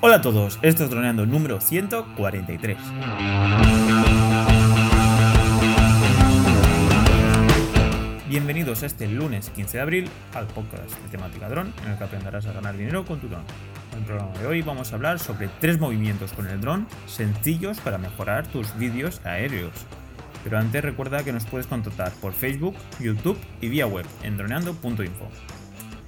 Hola a todos, esto es Droneando número 143. Bienvenidos este lunes 15 de abril al podcast de temática dron, en el que aprenderás a ganar dinero con tu dron. En el programa de hoy vamos a hablar sobre tres movimientos con el dron sencillos para mejorar tus vídeos aéreos. Pero antes recuerda que nos puedes contactar por Facebook, YouTube y vía web en droneando.info.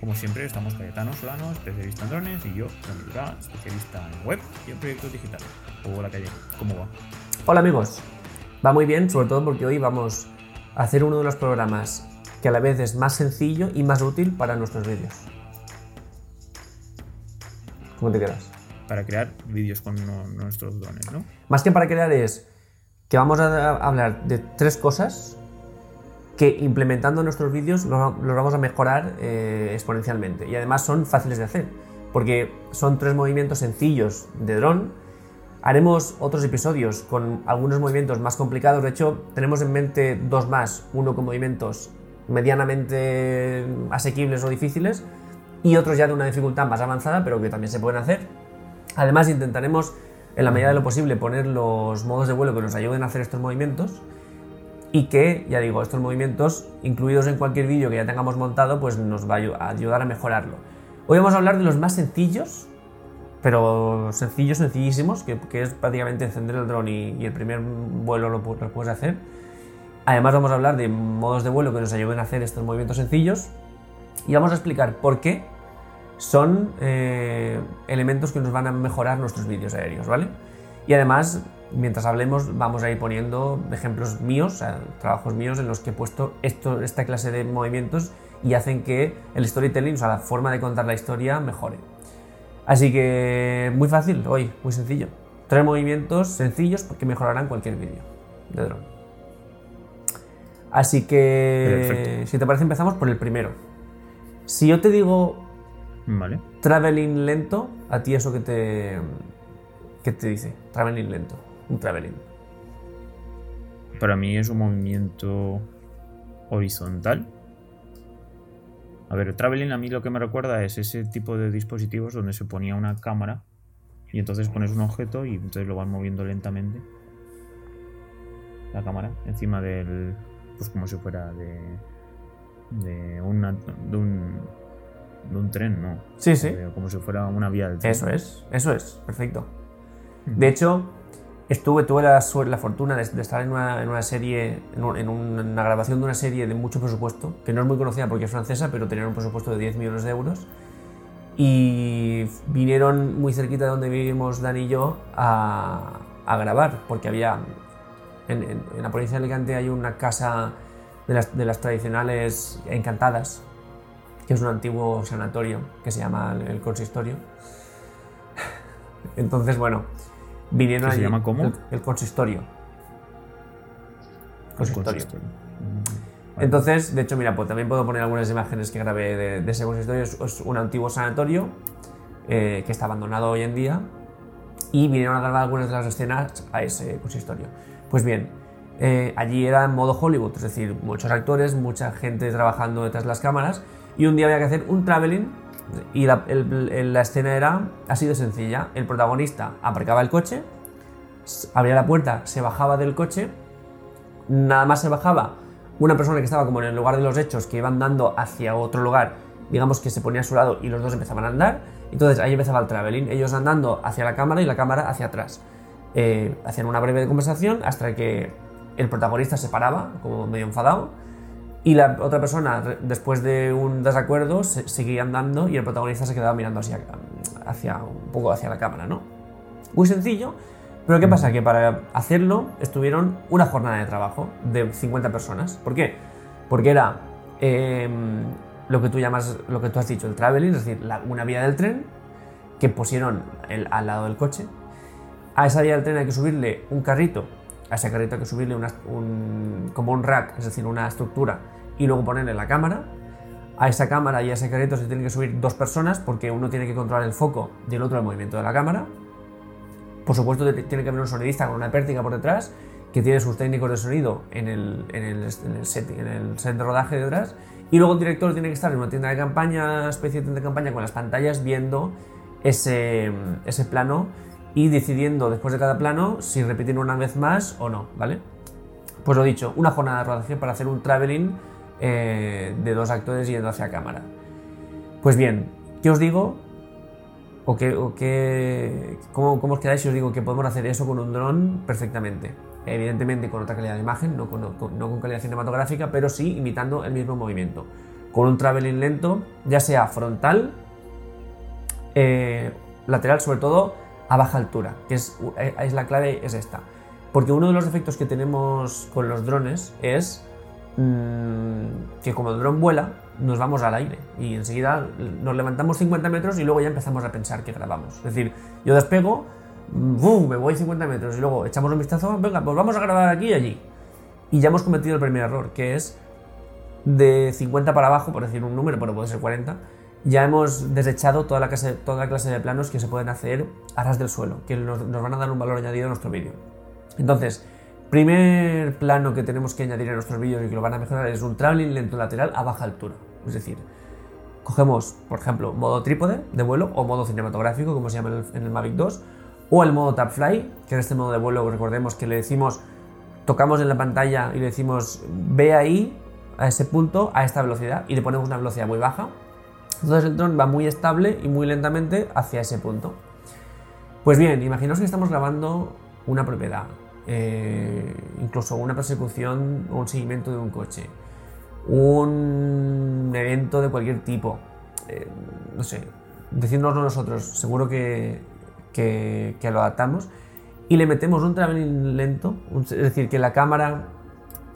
Como siempre, estamos Cayetano Solano, especialista en drones, y yo, Dura, especialista en web y en proyectos digitales. Hola Calle, ¿cómo va? Hola amigos, va muy bien, sobre todo porque hoy vamos a hacer uno de los programas que a la vez es más sencillo y más útil para nuestros vídeos. ¿Cómo te quedas? Para crear vídeos con no- nuestros drones, ¿no? Más que para crear es que vamos a hablar de tres cosas que implementando en nuestros vídeos los los vamos a mejorar eh, exponencialmente. Y además son fáciles de hacer, porque son tres movimientos sencillos de dron. Haremos otros episodios con algunos movimientos más complicados. De hecho, tenemos en mente dos más. Uno con movimientos medianamente asequibles o difíciles y otros ya de una dificultad más avanzada, pero que también se pueden hacer. Además, intentaremos, en la medida de lo posible, poner los modos de vuelo que nos ayuden a hacer estos movimientos y que, ya digo, estos movimientos, incluidos en cualquier vídeo que ya tengamos montado, pues nos va a ayu- a ayudar a mejorarlo. Hoy vamos a hablar de los más sencillos, pero sencillos, sencillísimos, que, es prácticamente encender el dron y, el primer vuelo lo puedes hacer. Además vamos a hablar de modos de vuelo que nos ayuden a hacer estos movimientos sencillos y vamos a explicar por qué son eh, elementos que nos van a mejorar nuestros vídeos aéreos, ¿vale? Y además, mientras hablemos, vamos a ir poniendo ejemplos míos, o sea, trabajos míos en los que he puesto esto, esta clase de movimientos y hacen que el storytelling, o sea, la forma de contar la historia, mejore. Así que muy fácil hoy, muy sencillo. Tres movimientos sencillos que mejorarán cualquier vídeo de dron. Así que, Perfecto. si te parece, empezamos por el primero. Si yo te digo Vale. traveling lento, a ti eso que te, ¿qué te dice? Traveling lento, un traveling. Para mí es un movimiento horizontal. A ver, el traveling a mí lo que me recuerda es ese tipo de dispositivos donde se ponía una cámara y entonces pones un objeto y entonces lo van moviendo lentamente. La cámara encima del. Pues como si fuera de. de, una, de un. de un tren, ¿no? Sí, sí. De- como si fuera una vía del tren. Eso es, eso es, perfecto. De hecho, estuve, tuve la, la fortuna de, de estar en una, en una serie, en, un- en una grabación de una serie de mucho presupuesto, que no es muy conocida porque es francesa, pero tenía un presupuesto de 10 millones de euros. Y vinieron muy cerquita de donde vivimos Dan y yo a, a grabar, porque había. En- en la provincia de Alicante hay una casa de las, de las tradicionales encantadas, que es un antiguo sanatorio que se llama el, el consistorio. Entonces, bueno, vinieron ¿Que se llama cómo? El, el consistorio. Consistorio. Consistorio. Mm, vale. Entonces, de hecho, mira, pues también puedo poner algunas imágenes que grabé de, de ese consistorio. Es, es un antiguo sanatorio eh, que está abandonado hoy en día y vinieron a grabar algunas de las escenas a ese consistorio. Pues bien, eh, allí era en modo Hollywood, es decir, muchos actores, mucha gente trabajando detrás de las cámaras y un día había que hacer un traveling y la, escena era así de sencilla. El protagonista aparcaba el coche, abría la puerta, se bajaba del coche nada más se bajaba una persona que estaba como en el lugar de los hechos, que iba andando hacia otro lugar, digamos que se ponía a su lado y los dos empezaban a andar. Entonces ahí empezaba el traveling, ellos andando hacia la cámara y la cámara hacia atrás. Eh, hacían una breve conversación hasta que el protagonista se paraba, como medio enfadado, y la otra persona, después de un desacuerdo, se- seguía andando y el protagonista se quedaba mirando hacia, hacia un poco hacia la cámara, ¿no? Muy sencillo, pero ¿qué pasa? Que para hacerlo estuvieron una jornada de trabajo de 50 personas. ¿Por qué? Porque era em, lo que tú llamas, lo que tú has dicho, el traveling, es decir, la- una vía del tren que pusieron el- al lado del coche. A esa vía del tren hay que subirle un carrito, a ese carrito hay que subirle una- un, como un rack, es decir, una estructura, y luego ponerle la cámara. A esa cámara y a ese carrito se tienen que subir dos personas porque uno tiene que controlar el foco y el otro el movimiento de la cámara. Por supuesto, tiene que haber un sonidista con una pértiga por detrás que tiene sus técnicos de sonido en el, en el, en set de rodaje detrás. Y luego el director tiene que estar en una tienda de campaña, especie de tienda de campaña, con las pantallas viendo ese, ese plano y decidiendo después de cada plano si repetir una vez más o no, ¿vale? Pues lo dicho, una jornada de rodaje para hacer un traveling eh, de dos actores yendo hacia cámara. Pues bien, ¿qué os digo? ¿O, qué, cómo, os quedáis si os digo que podemos hacer eso con un dron perfectamente? Evidentemente con otra calidad de imagen, no con, calidad cinematográfica, pero sí imitando el mismo movimiento. Con un traveling lento, ya sea frontal, eh, lateral, sobre todo a baja altura, que es, eh, es la clave, es esta. Porque uno de los defectos que tenemos con los drones es mmm, que como el dron vuela, nos vamos al aire y enseguida nos levantamos 50 metros y luego ya empezamos a pensar que grabamos. Es decir, yo despego, ¡boom! me voy 50 metros y luego echamos un vistazo, venga, pues vamos a grabar aquí y allí. Y ya hemos cometido el primer error, que es de 50 para abajo, por decir un número, pero puede ser 40, ya hemos desechado toda la clase, toda la clase de planos que se pueden hacer a ras del suelo, que nos van a dar un valor añadido a nuestro vídeo. Entonces, primer plano que tenemos que añadir a nuestros vídeos y que lo van a mejorar es un traveling lento lateral a baja altura. Es decir, cogemos, por ejemplo, modo trípode de vuelo o modo cinematográfico, como se llama en el, en Mavic 2, o el modo tap fly, que es este modo de vuelo, recordemos que le decimos, tocamos en la pantalla y le decimos, ve ahí, a ese punto, a esta velocidad, y le ponemos una velocidad muy baja. Entonces el dron va muy estable y muy lentamente hacia ese punto. Pues bien, imaginaos que estamos grabando una propiedad, eh, incluso una persecución o un seguimiento de un coche, un evento de cualquier tipo, eh, no sé, decirnoslo nosotros, seguro que, que, lo adaptamos y le metemos un traveling lento, es decir, que la cámara,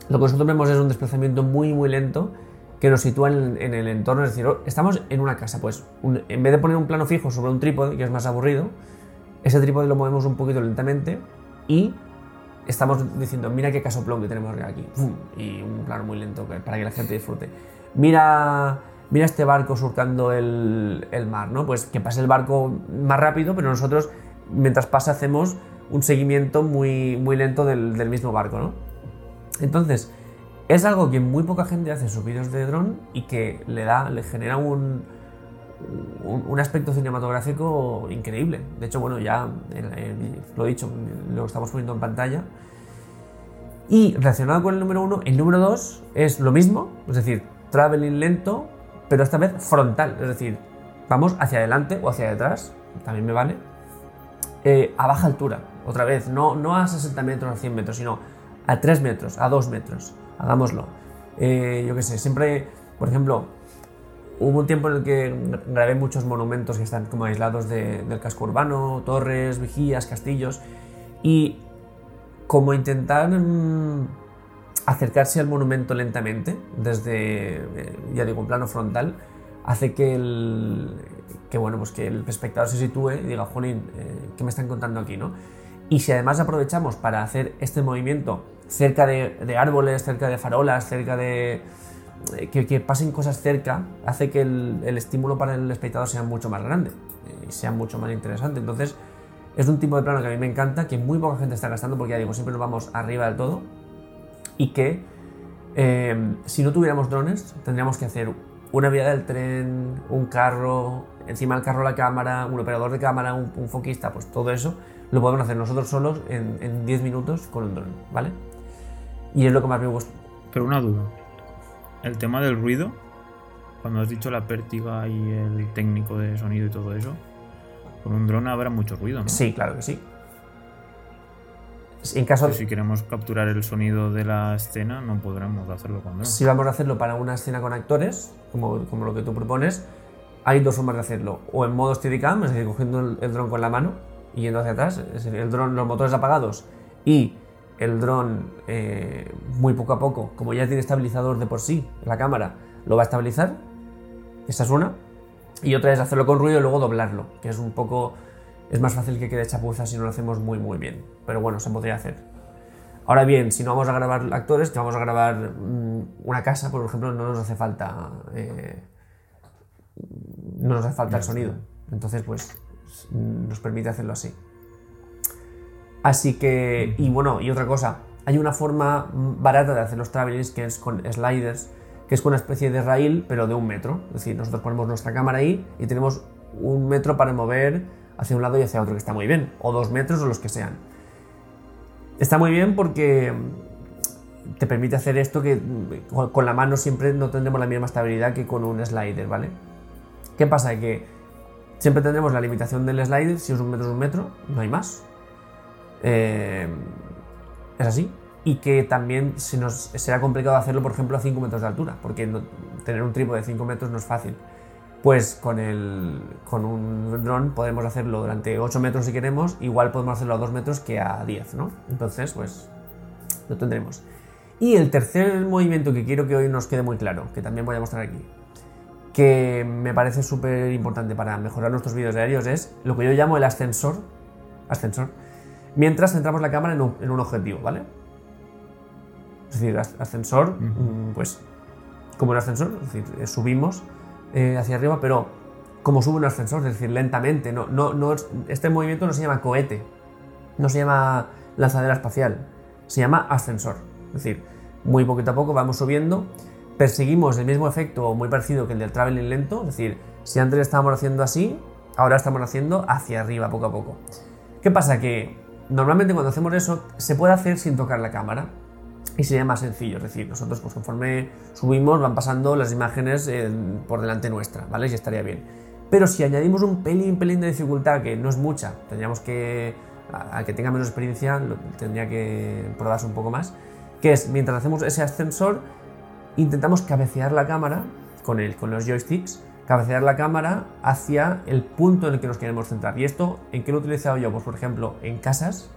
lo que nosotros vemos es un desplazamiento muy muy lento que nos sitúa en, el entorno, es decir, estamos en una casa, pues en vez de poner un plano fijo sobre un trípode, que es más aburrido, ese trípode lo movemos un poquito lentamente y estamos diciendo, mira qué casoplón que tenemos aquí, y un plano muy lento para que la gente disfrute. Mira, mira este barco surcando el, el, mar, ¿no? Pues que pase el barco más rápido, pero nosotros, mientras pasa, hacemos un seguimiento muy, muy lento del, del mismo barco, ¿no? Entonces, es algo que muy poca gente hace sus vídeos de dron y que le da, le genera un, un, aspecto cinematográfico increíble. De hecho, bueno, ya lo he dicho, lo estamos poniendo en pantalla. Y relacionado con el número uno, el número dos es lo mismo, es decir, traveling lento, pero esta vez frontal, es decir, vamos hacia adelante o hacia detrás, también me vale, eh, a baja altura, otra vez, no, no a 60 metros, a 100 metros, sino a 3 metros, a 2 metros, hagámoslo. Eh, yo qué sé, siempre, por ejemplo, Hubo un tiempo en el que grabé muchos monumentos que están como aislados de, del casco urbano, torres, vigías, castillos, y como intentar mmm, acercarse al monumento lentamente, desde, eh, ya digo, un plano frontal, hace que el, que, bueno, pues que el espectador se sitúe y diga, jolín, eh, ¿qué me están contando aquí? ¿no? Y si además aprovechamos para hacer este movimiento cerca de árboles, cerca de farolas, cerca de, que, que, pasen cosas cerca hace que el, estímulo para el espectador sea mucho más grande y sea mucho más interesante. Entonces, es un tipo de plano que a mí me encanta, que muy poca gente está gastando, porque ya digo, siempre nos vamos arriba del todo. Y que eh, si no tuviéramos drones, tendríamos que hacer una vía del tren, un carro, encima del carro la cámara, un operador de cámara, un, un foquista, pues todo eso lo podemos hacer nosotros solos en, en 10 minutos con un dron, ¿vale? Y es lo que más me gusta. Pero una duda el tema del ruido, cuando has dicho la pértiga y el técnico de sonido y todo eso, con un dron habrá mucho ruido, ¿no? Sí, claro que sí. En caso de... Si queremos capturar el sonido de la escena, no podremos hacerlo con dron. Si vamos a hacerlo para una escena con actores, como, como lo que tú propones, hay dos formas de hacerlo. O en modo Steadicam, es decir, cogiendo el, el dron con la mano y yendo hacia atrás, es decir, el dron, los motores apagados y el dron eh, muy poco a poco, como ya tiene estabilizador de por sí, la cámara lo va a estabilizar. Esa es una. Y otra es hacerlo con ruido y luego doblarlo, que es un poco. Es más fácil que quede chapuza si no lo hacemos muy, muy bien. Pero bueno, se podría hacer. Ahora bien, si no vamos a grabar actores, que vamos a grabar mmm, una casa, por ejemplo, no nos hace falta. Eh, no nos hace falta el sonido. Entonces, pues nos permite hacerlo así. Así que, y bueno, y otra cosa, hay una forma barata de hacer los travelings que es con sliders, que es con una especie de rail, pero de un metro. Es decir, nosotros ponemos nuestra cámara ahí y tenemos un metro para mover hacia un lado y hacia otro, que está muy bien, o dos metros o los que sean. Está muy bien porque te permite hacer esto que con la mano siempre no tendremos la misma estabilidad que con un slider, ¿vale? ¿Qué pasa? Que siempre tendremos la limitación del slider, si es un metro es un metro, no hay más. Eh, es así. Y que también será complicado hacerlo, por ejemplo, a 5 metros de altura, porque tener un trípode de 5 metros no es fácil. Pues con, el, con un dron podemos hacerlo durante 8 metros si queremos, igual podemos hacerlo a 2 metros que a 10, ¿no? Entonces, pues lo tendremos. Y el tercer movimiento que quiero que hoy nos quede muy claro, que también voy a mostrar aquí, que me parece súper importante para mejorar nuestros vídeos aéreos, es lo que yo llamo el ascensor, ascensor mientras centramos la cámara en un, objetivo, ¿vale? Es decir, ascensor, mm, pues como un ascensor, es decir, eh, subimos eh, hacia arriba, pero como sube un ascensor, es decir, lentamente. No, no, no, este movimiento no se llama cohete, no se llama lanzadera espacial, se llama ascensor. Es decir, muy poquito a poco vamos subiendo, perseguimos el mismo efecto muy parecido que el del traveling lento, es decir, si antes estábamos haciendo así, ahora estamos haciendo hacia arriba poco a poco. ¿Qué pasa? Que normalmente cuando hacemos eso se puede hacer sin tocar la cámara y sería más sencillo, es decir, nosotros pues conforme subimos van pasando las imágenes eh, por delante nuestra, ¿vale? Y estaría bien. Pero si añadimos un pelín, pelín de dificultad, que no es mucha, tendríamos que, al que tenga menos experiencia, tendría que probarse un poco más, que es, mientras hacemos ese ascensor, intentamos cabecear la cámara con, el, con los joysticks, cabecear la cámara hacia el punto en el que nos queremos centrar. ¿Y esto en qué lo he utilizado yo? Pues por ejemplo, en casas,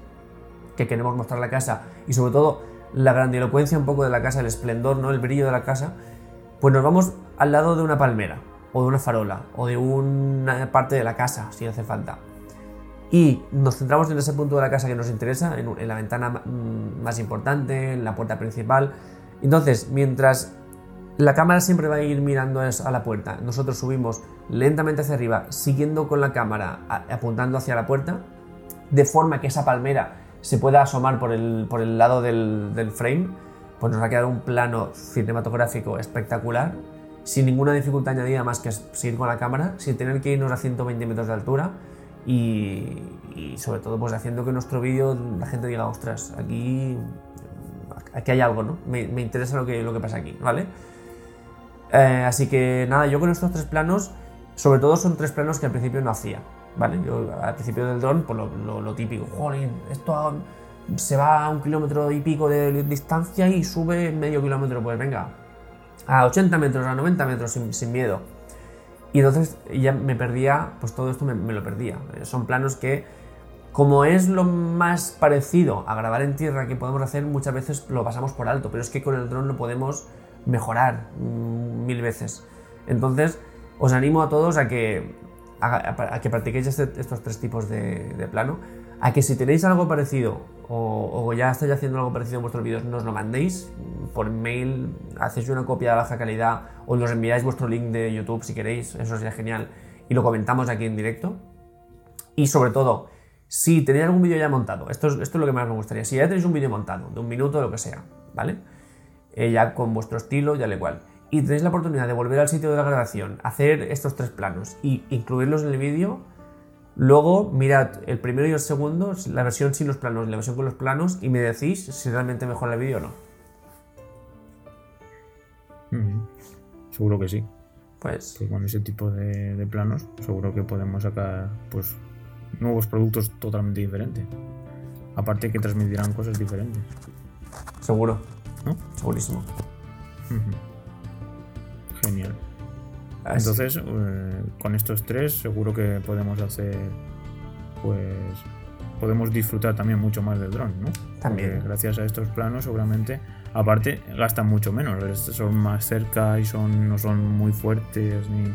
que queremos mostrar la casa y sobre todo la grandilocuencia un poco de la casa, el esplendor, ¿no? el brillo de la casa, pues nos vamos al lado de una palmera, o de una farola, o de una parte de la casa, si hace falta. Y nos centramos en ese punto de la casa que nos interesa, en, la ventana mm, más importante, en la puerta principal. Entonces, mientras la cámara siempre va a ir mirando a la puerta, nosotros subimos lentamente hacia arriba, siguiendo con la cámara apuntando hacia la puerta, de forma que esa palmera se pueda asomar por el, por el lado del, del, frame, pues nos va a quedar un plano cinematográfico espectacular, sin ninguna dificultad añadida más que seguir con la cámara, sin tener que irnos a 120 metros de altura y, y sobre todo pues haciendo que nuestro vídeo la gente diga, ostras, aquí, aquí hay algo, ¿no? Me, me interesa lo que, lo que pasa aquí, ¿vale? Eh, así que nada, yo con estos tres planos, sobre todo son tres planos que al principio no hacía. ¿vale? Yo al principio del dron, pues lo, típico, joder, esto se va a un kilómetro y pico de distancia y sube medio kilómetro, pues venga, a 80 metros, a 90 metros sin, miedo. Y entonces ya me perdía, pues todo esto me, lo perdía. Son planos que, como es lo más parecido a grabar en tierra que podemos hacer, muchas veces lo pasamos por alto, pero es que con el dron lo podemos mejorar mil veces. Entonces, os animo a todos a que a, que practiquéis este, estos tres tipos de, plano, a que si tenéis algo parecido o, ya estáis haciendo algo parecido en vuestros vídeos, nos lo mandéis por mail, hacéis una copia de baja calidad o nos enviáis vuestro link de YouTube si queréis, eso sería genial, y lo comentamos aquí en directo. Y sobre todo, si tenéis algún vídeo ya montado, esto es, esto es lo que más me gustaría, si ya tenéis un vídeo montado, de un minuto, lo que sea, ¿vale? Eh, ya con vuestro estilo, ya le igual y tenéis la oportunidad de volver al sitio de la grabación, hacer estos tres planos y incluirlos en el vídeo, luego mirad el primero y el segundo, la versión sin los planos y la versión con los planos y me decís si realmente mejora el vídeo o no. Seguro que sí. Pues... con ese tipo de, planos seguro que podemos sacar pues nuevos productos totalmente diferentes. Aparte que transmitirán cosas diferentes. Seguro. ¿No? Segurísimo. Genial. Entonces, eh, con estos tres seguro que podemos hacer, pues, podemos disfrutar también mucho más del dron, ¿no? También. gracias a estos planos, seguramente, aparte, gastan mucho menos, son más cerca y son, no son muy fuertes, ni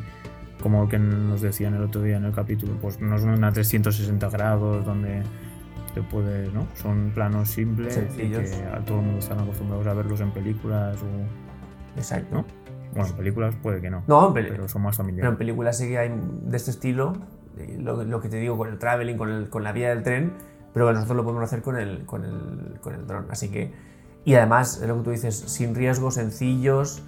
como que nos decían el otro día en el capítulo, pues no son a 360 grados donde te puedes, ¿no? Son planos simples y que a todo el mundo están acostumbrados a verlos en películas o... Exacto. ¿no? Bueno, en películas puede que no. No, pero son más familiares. Pero en películas sí que hay de este estilo, lo, que te digo con el traveling, con, el, con la vía del tren, pero nosotros lo podemos hacer con el, con el, con el dron. Así que, y además, es lo que tú dices, sin riesgos, sencillos,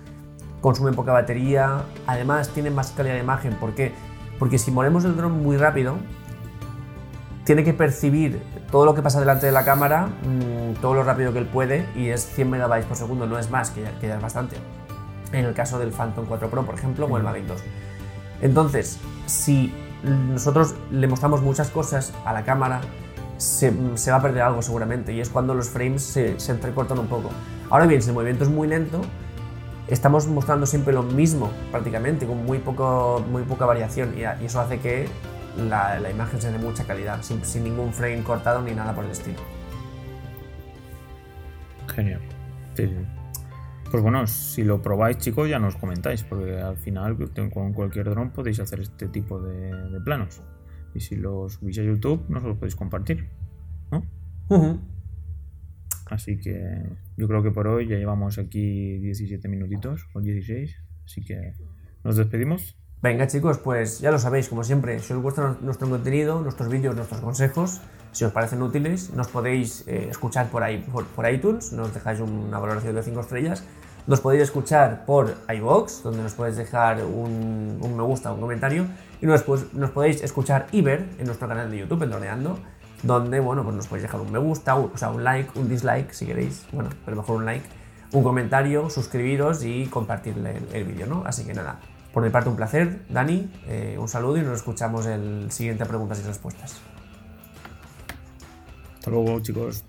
consumen poca batería, además tienen más calidad de imagen. ¿Por qué? Porque si movemos el dron muy rápido, tiene que percibir todo lo que pasa delante de la cámara, mm, todo lo rápido que él puede, y es 100 megabytes por segundo, no es más, que ya, que ya es bastante. En el caso del Phantom 4 Pro, por ejemplo, o el Mavic 2. Entonces, si nosotros le mostramos muchas cosas a la cámara, se, se va a perder algo seguramente, y es cuando los frames se, se entrecortan un poco. Ahora bien, si el movimiento es muy lento, estamos mostrando siempre lo mismo prácticamente, con muy, poco, muy poca variación, y, a- y eso hace que la, la imagen sea de mucha calidad, sin, sin ningún frame cortado ni nada por el estilo. Genial. Sí, sí. Pues bueno, si lo probáis, chicos, ya nos comentáis, porque al final con cualquier dron podéis hacer este tipo de, de planos. Y si lo subís a YouTube, nos lo podéis compartir. ¿no? Así que yo creo que por hoy ya llevamos aquí 17 minutitos o 16. Así que nos despedimos. Venga chicos, pues ya lo sabéis, como siempre, si os gusta nuestro contenido, nuestros vídeos, nuestros consejos, si os parecen útiles, nos podéis eh, escuchar por, ahí, por, iTunes, nos dejáis una valoración de 5 estrellas, nos podéis escuchar por iVoox, donde nos podéis dejar un, me gusta, un comentario, y nos, pues, nos podéis escuchar y ver en nuestro canal de YouTube, en Droneando, donde, bueno, pues nos podéis dejar un me gusta, un- o sea, un like, un dislike, si queréis, bueno, pero mejor un like, un comentario, suscribiros y compartir el, el vídeo, ¿no? Así que nada, por mi parte un placer, Dani, eh, un saludo y nos escuchamos el siguiente preguntas y respuestas. Hasta luego, chicos.